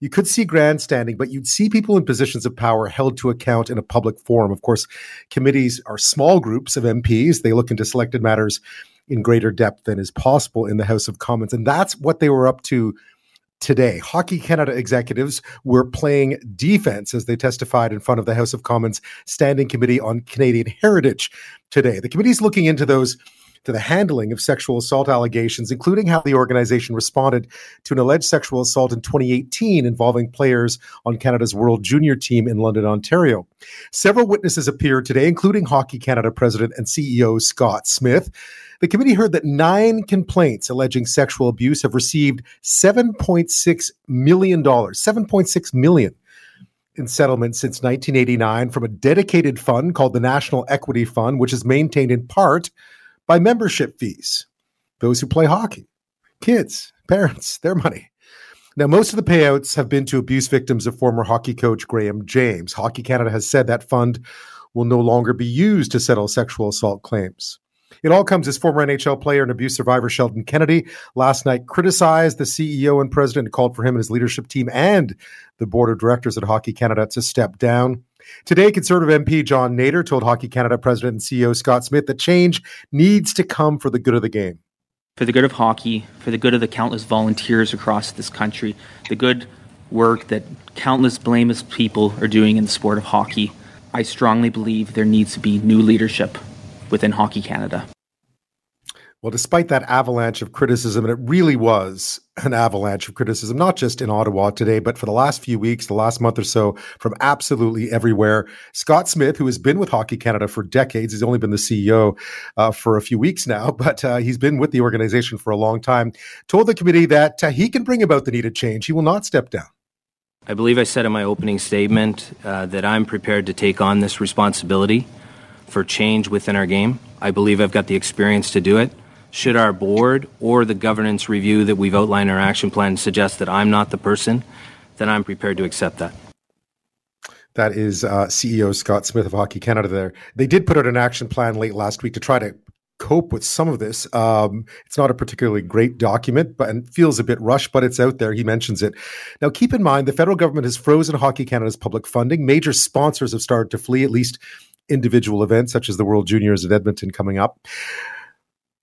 you could see grandstanding, but you'd see people in positions of power held to account in a public forum. Of course, committees are small groups of MPs. They look into selected matters in greater depth than is possible in the House of Commons. And that's what they were up to today. Hockey Canada executives were playing defense as they testified in front of the House of Commons Standing Committee on Canadian Heritage today. The committee is looking into those to the handling of sexual assault allegations, including how the organization responded to an alleged sexual assault in 2018 involving players on Canada's World Junior team in London, Ontario. Several witnesses appeared today, including Hockey Canada president and CEO Scott Smith. The committee heard that nine complaints alleging sexual abuse have received $7.6 million, $7.6 million in settlements since 1989 from a dedicated fund called the National Equity Fund, which is maintained in part by membership fees. Those who play hockey, kids, parents, their money. Now, most of the payouts have been to abuse victims of former hockey coach Graham James. Hockey Canada has said that fund will no longer be used to settle sexual assault claims. It all comes as former NHL player and abuse survivor Sheldon Kennedy last night criticized the CEO and president and called for him and his leadership team and the board of directors at Hockey Canada to step down. Today, Conservative MP John Nater told Hockey Canada President and CEO Scott Smith that change needs to come for the good of the game. For the good of hockey, for the good of the countless volunteers across this country, the good work that countless blameless people are doing in the sport of hockey, I strongly believe there needs to be new leadership within Hockey Canada. Well, despite that avalanche of criticism, and it really was an avalanche of criticism, not just in Ottawa today, but for the last few weeks, the last month or so, from absolutely everywhere. Scott Smith, who has been with Hockey Canada for decades, he's only been the CEO uh, for a few weeks now, but uh, he's been with the organization for a long time, told the committee that uh, he can bring about the needed change. He will not step down. I believe I said in my opening statement uh, that I'm prepared to take on this responsibility for change within our game. I believe I've got the experience to do it. Should our board or the governance review that we've outlined in our action plan suggest that I'm not the person, then I'm prepared to accept that. That is uh, CEO Scott Smith of Hockey Canada there. They did put out an action plan late last week to try to cope with some of this. Um, it's not a particularly great document, but and feels a bit rushed, but it's out there. He mentions it. Now, keep in mind the federal government has frozen Hockey Canada's public funding. Major sponsors have started to flee, at least individual events such as the World Juniors in Edmonton coming up.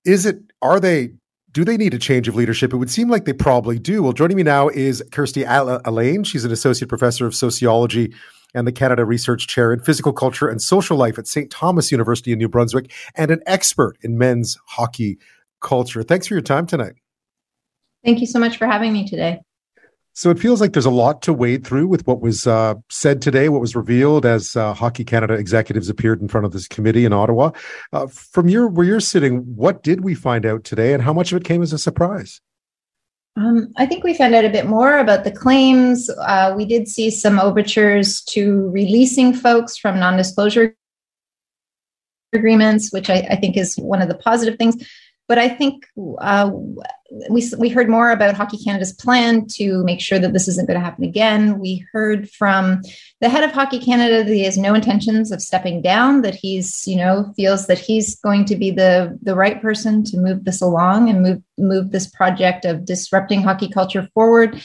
Is it, are they, do they need a change of leadership? It would seem like they probably do. Well, joining me now is Kristi Allain. Uh, She's an associate professor of sociology and the Canada Research Chair in Physical Culture and Social Life at St. Thomas University in New Brunswick and an expert in men's hockey culture. Thanks for your time tonight. Thank you so much for having me today. So it feels like there's a lot to wade through with what was uh, said today, what was revealed as uh, Hockey Canada executives appeared in front of this committee in Ottawa. Uh, from your where you're sitting, what did we find out today, and how much of it came as a surprise? Um, I think we found out a bit more about the claims. Uh, we did see some overtures to releasing folks from non-disclosure agreements, which I, I think is one of the positive things. But I think uh, we, we heard more about Hockey Canada's plan to make sure that this isn't going to happen again. We heard from the head of Hockey Canada that he has no intentions of stepping down, that he's, you know, feels that he's going to be the, the right person to move this along and move, move this project of disrupting hockey culture forward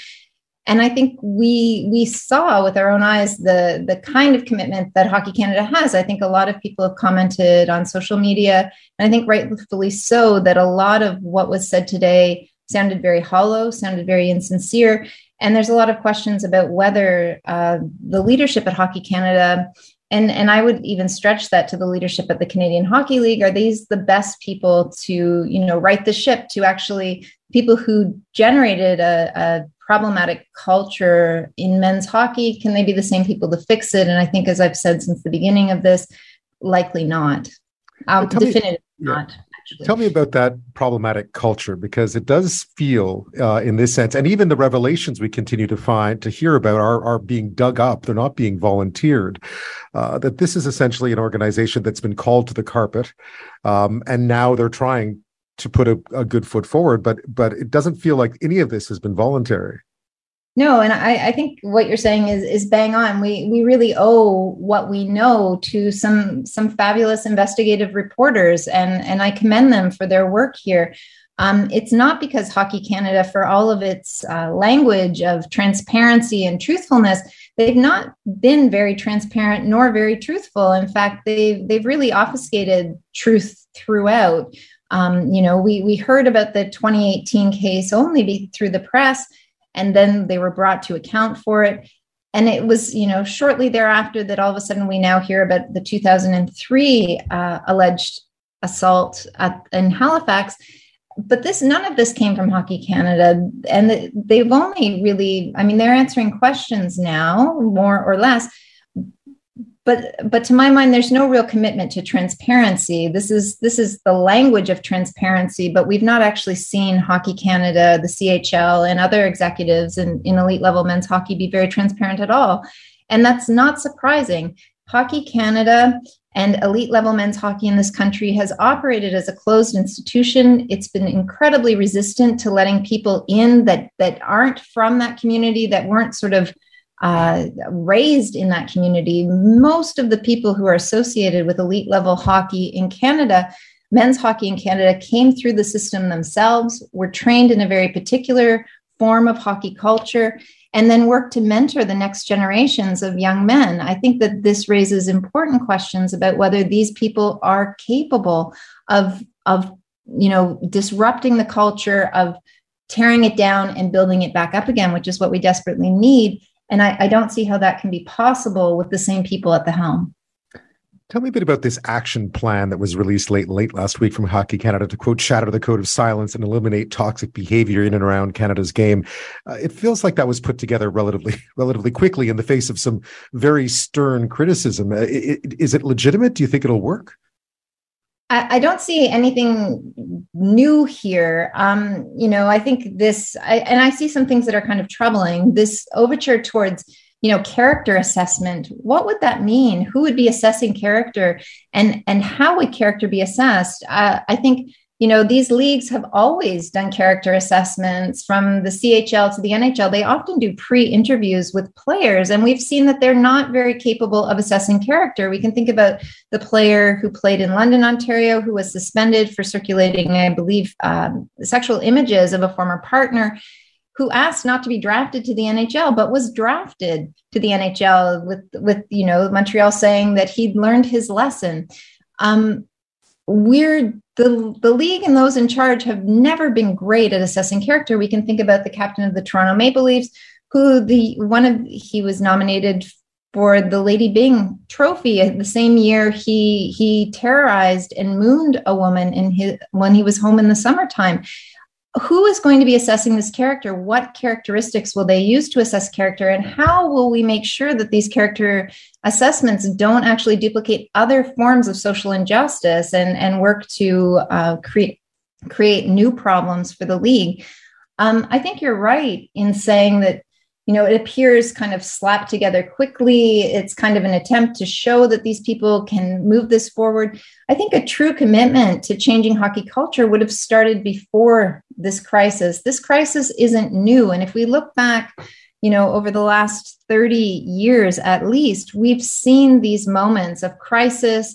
and I think we we saw with our own eyes the the kind of commitment that Hockey Canada has. I think a lot of people have commented on social media, and I think rightfully so that a lot of what was said today sounded very hollow, sounded very insincere, and there's a lot of questions about whether uh, the leadership at Hockey Canada and and I would even stretch that to the leadership at the Canadian Hockey League. Are these the best people to you know right the ship to actually people who generated a, a problematic culture in men's hockey? Can they be the same people to fix it? And I think, as I've said since the beginning of this, likely not. Um, definitively me, not. Actually. Tell me about that problematic culture because it does feel, uh, in this sense, and even the revelations we continue to find to hear about are are being dug up. They're not being volunteered. Uh, that this is essentially an organization that's been called to the carpet, um, and now they're trying to put a, a good foot forward, but but it doesn't feel like any of this has been voluntary. No, and I, I, think what you're saying is is bang on. We we really owe what we know to some some fabulous investigative reporters, and and I commend them for their work here. Um, it's not because Hockey Canada, for all of its uh, language of transparency and truthfulness, they've not been very transparent nor very truthful. In fact, they've they've really obfuscated truth throughout. Um, you know, we we heard about the 2018 case only through the press, and then they were brought to account for it. And it was, you know, shortly thereafter that all of a sudden we now hear about the 2003 uh, alleged assault at, in Halifax. But this none of this came from hockey canada. And they've only really i mean they're answering questions now more or less but but to my mind there's no real commitment to transparency. This is this is the language of transparency but we've not actually seen hockey canada the chl and other executives in, in elite level men's hockey be very transparent at all. And that's not surprising. Hockey canada and elite level men's hockey in this country has operated as a closed institution. It's been incredibly resistant to letting people in that, that aren't from that community, that weren't sort of uh, raised in that community. Most of the people who are associated with elite level hockey in Canada, men's hockey in Canada, came through the system themselves, were trained in a very particular form of hockey culture, and then work to mentor the next generations of young men. I think that this raises important questions about whether these people are capable of, of you know, disrupting the culture, of tearing it down and building it back up again, which is what we desperately need. And I, I don't see how that can be possible with the same people at the helm. Tell me a bit about this action plan that was released late late last week from Hockey Canada to quote shatter the code of silence and eliminate toxic behavior in and around Canada's game. Uh, it feels like that was put together relatively relatively quickly in the face of some very stern criticism. Uh, is it legitimate? Do you think it'll work? I, don't see anything new here. Um, you know, I think this, I, and I see some things that are kind of troubling. This overture towards you know character assessment what would that mean who would be assessing character and and how would character be assessed uh, i think you know these leagues have always done character assessments from the chl to the nhl they often do pre-interviews with players and we've seen that they're not very capable of assessing character we can think about the player who played in london ontario who was suspended for circulating i believe um, sexual images of a former partner who asked not to be drafted to the NHL, but was drafted to the NHL with, with you know, Montreal saying that he'd learned his lesson. Um, we're the, the league and those in charge have never been great at assessing character. We can think about the captain of the Toronto Maple Leafs, who the one of he was nominated for the Lady Byng Trophy the same year he he terrorized and mooned a woman in his when he was home in the summertime who is going to be assessing this character? What characteristics will they use to assess character? And how will we make sure that these character assessments don't actually duplicate other forms of social injustice and, and work to uh, create, create new problems for the league? Um, I think you're right in saying that you know, it appears kind of slapped together quickly. It's kind of an attempt to show that these people can move this forward. I think a true commitment to changing hockey culture would have started before this crisis. This crisis isn't new. And if we look back, you know, over the last 30 years at least, we've seen these moments of crisis,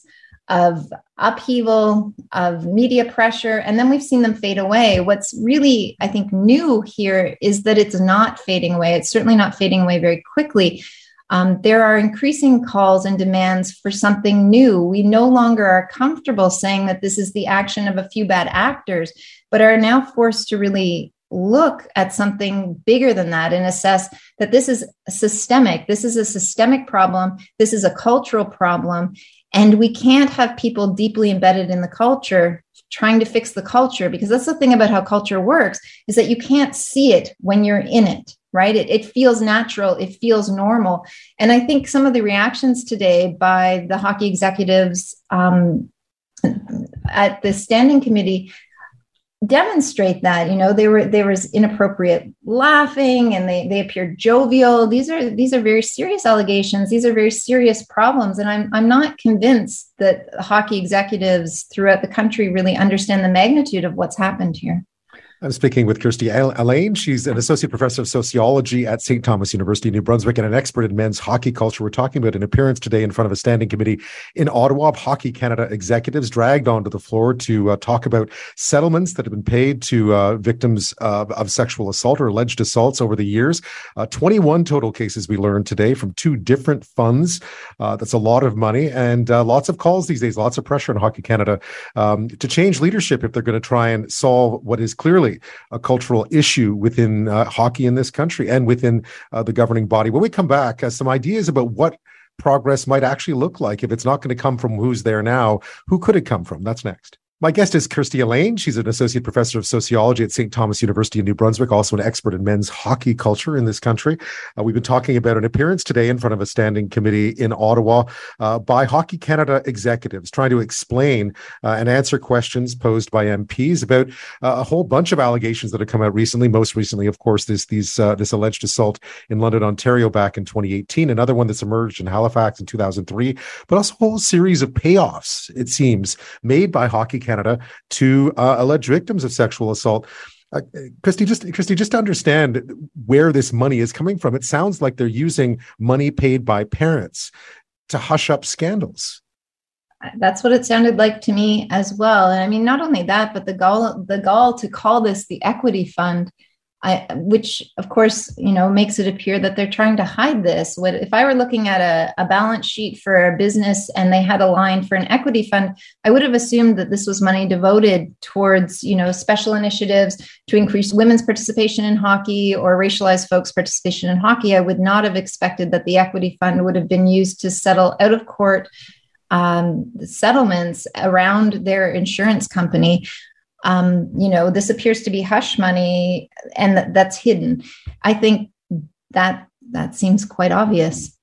of upheaval, of media pressure, and then we've seen them fade away. What's really, I think, new here is that it's not fading away. It's certainly not fading away very quickly. Um, there are increasing calls and demands for something new. We no longer are comfortable saying that this is the action of a few bad actors, but are now forced to really look at something bigger than that and assess that this is systemic. This is a systemic problem. This is a cultural problem. And we can't have people deeply embedded in the culture trying to fix the culture because that's the thing about how culture works is that you can't see it when you're in it right it, it feels natural it feels normal and i think some of the reactions today by the hockey executives um, at the standing committee demonstrate that you know they were there was inappropriate laughing and they they appeared jovial. These are these are very serious allegations. These are very serious problems. And i'm i'm not convinced that hockey executives throughout the country really understand the magnitude of what's happened here I'm speaking with Kristi Allain. She's an associate professor of sociology at St. Thomas University, New Brunswick, and an expert in men's hockey culture. We're talking about an appearance today in front of a standing committee in Ottawa. Of Hockey Canada executives dragged onto the floor to uh, talk about settlements that have been paid to uh, victims of, of, sexual assault or alleged assaults over the years. Uh, 21 total cases we learned today from two different funds. Uh, that's a lot of money and uh, lots of calls these days, lots of pressure on Hockey Canada um, to change leadership if they're going to try and solve what is clearly a cultural issue within uh, hockey in this country and within uh, the governing body. When we come back, uh, some ideas about what progress might actually look like if it's not going to come from who's there now. Who could it come from? That's next. My guest is Kristi Allain. She's an associate professor of sociology at St. Thomas University in New Brunswick, also an expert in men's hockey culture in this country. Uh, we've been talking about an appearance today in front of a standing committee in Ottawa uh, by Hockey Canada executives, trying to explain uh, and answer questions posed by MPs about uh, a whole bunch of allegations that have come out recently. Most recently, of course, this these uh, this alleged assault in London, Ontario, back in 2018. Another one that's emerged in Halifax in 2003, but also a whole series of payoffs, it seems, made by Hockey Canada Canada to uh, alleged victims of sexual assault. Uh, Kristi, just Kristi, just to understand where this money is coming from, it sounds like they're using money paid by parents to hush up scandals. That's what it sounded like to me as well. And I mean, not only that, but the gall, the gall to call this the equity fund I, which of course you know makes it appear that they're trying to hide this. What if i were looking at a, a, balance sheet for a business and they had a line for an equity fund i would have assumed that this was money devoted towards you know special initiatives to increase women's participation in hockey or racialized folks participation in hockey. I would not have expected that the equity fund would have been used to settle out of court um, settlements around their insurance company um, you know, this appears to be hush money and th- that's hidden. I think that that seems quite obvious.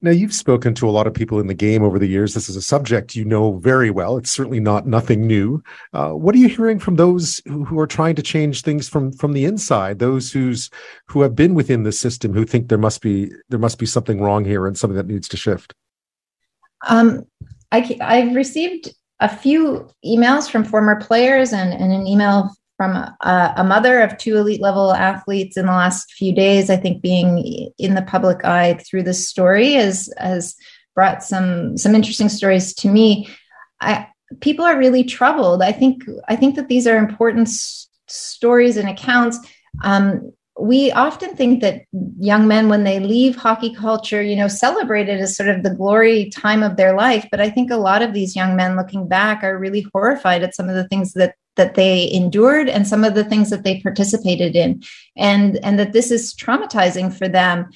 Now, you've spoken to a lot of people in the game over the years. This is a subject you know very well. It's certainly not nothing new. Uh, what are you hearing from those who, who, are trying to change things from from the inside? Those who's who have been within the system who think there must be there must be something wrong here and something that needs to shift. Um, I, I've received a few emails from former players and, and an email from a, a, mother of two elite level athletes in the last few days. I think being in the public eye through this story has has brought some some interesting stories to me. I, people are really troubled. I think I think that these are important s- stories and accounts. Um, we often think that young men when they leave hockey culture you know celebrate it as sort of the glory time of their life. But i think a lot of these young men looking back are really horrified at some of the things that that they endured and some of the things that they participated in. And and that this is traumatizing for them.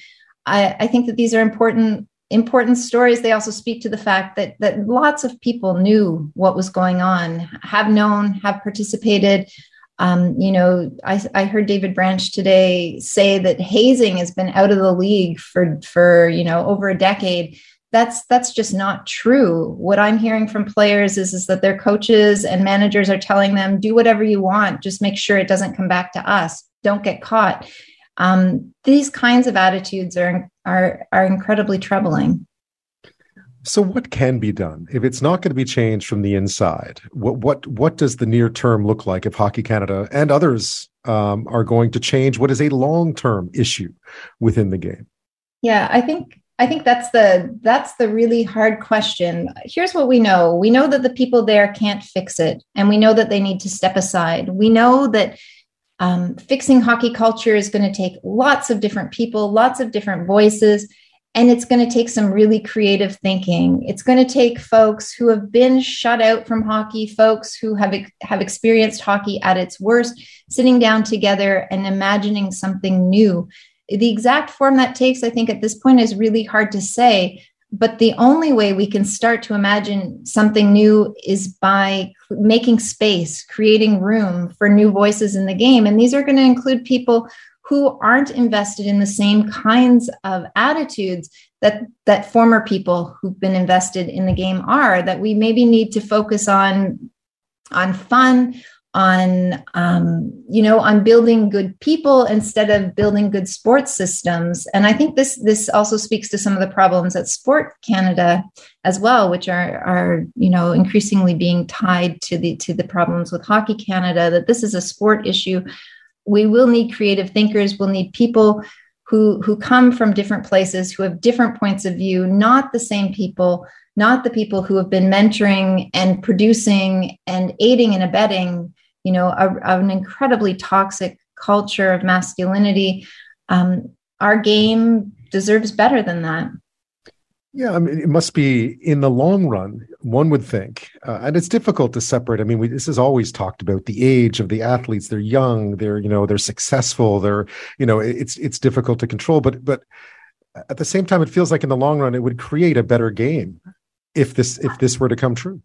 I, I think that these are important important stories. They also speak to the fact that that lots of people knew what was going on have known have participated um, you know, I, I heard David Branch today say that hazing has been out of the league for for you know over a decade. That's that's just not true. What I'm hearing from players is, is that their coaches and managers are telling them, do whatever you want, just make sure it doesn't come back to us. Don't get caught. Um, these kinds of attitudes are are are incredibly troubling. So, what can be done if it's not going to be changed from the inside? What what what does the near term look like if Hockey Canada and others um, are going to change what is a long term issue within the game? Yeah, I think I think that's the that's the really hard question. Here's what we know: we know that the people there can't fix it, and we know that they need to step aside. We know that um, fixing hockey culture is going to take lots of different people, lots of different voices and it's going to take some really creative thinking. It's going to take folks who have been shut out from hockey folks who have have experienced hockey at its worst sitting down together and imagining something new. The exact form that takes i think at this point is really hard to say but the only way we can start to imagine something new is by making space creating room for new voices in the game. And these are going to include people who aren't invested in the same kinds of attitudes that that former people who've been invested in the game are that we maybe need to focus on on fun on um, you know on building good people instead of building good sports systems. And i think this this also speaks to some of the problems at sport canada as well which are are you know increasingly being tied to the to the problems with hockey canada that this is a sport issue we will need creative thinkers we'll need people who who come from different places who have different points of view not the same people not the people who have been mentoring and producing and aiding and abetting you know, a, an incredibly toxic culture of masculinity. Um, our game deserves better than that. Yeah, I mean, it must be in the long run, one would think. Uh, and it's difficult to separate. I mean, we, this is always talked about the age of the athletes. They're young, they're, you know, they're successful, they're, you know, it's, it's difficult to control. But, but at the same time, it feels like in the long run, it would create a better game if this, if this were to come true.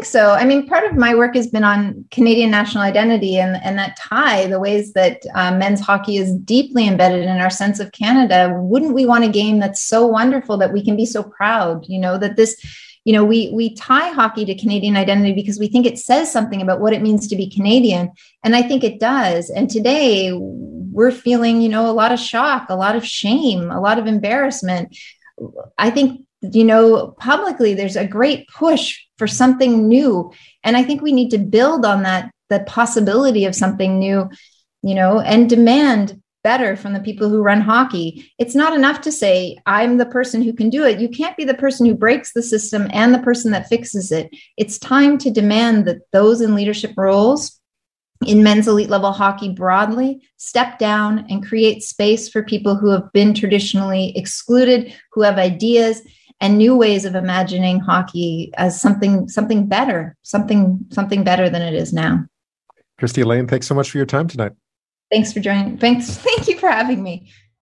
Think so. I mean, part of my work has been on Canadian national identity and, and that tie, the ways that uh, men's hockey is deeply embedded in our sense of Canada. Wouldn't we want a game that's so wonderful that we can be so proud, you know, that this, you know, we we tie hockey to Canadian identity because we think it says something about what it means to be Canadian. And I think it does. And today we're feeling, you know, a lot of shock, a lot of shame, a lot of embarrassment. I think you know, publicly, there's a great push for something new. And I think we need to build on that, the possibility of something new, you know, and demand better from the people who run hockey. It's not enough to say, I'm the person who can do it. You can't be the person who breaks the system and the person that fixes it. It's time to demand that those in leadership roles in men's elite level hockey broadly step down and create space for people who have been traditionally excluded, who have ideas and new ways of imagining hockey as something something better, something something better than it is now. Kristi Allain, thanks so much for your time tonight. Thanks for joining. Thanks. Thank you for having me.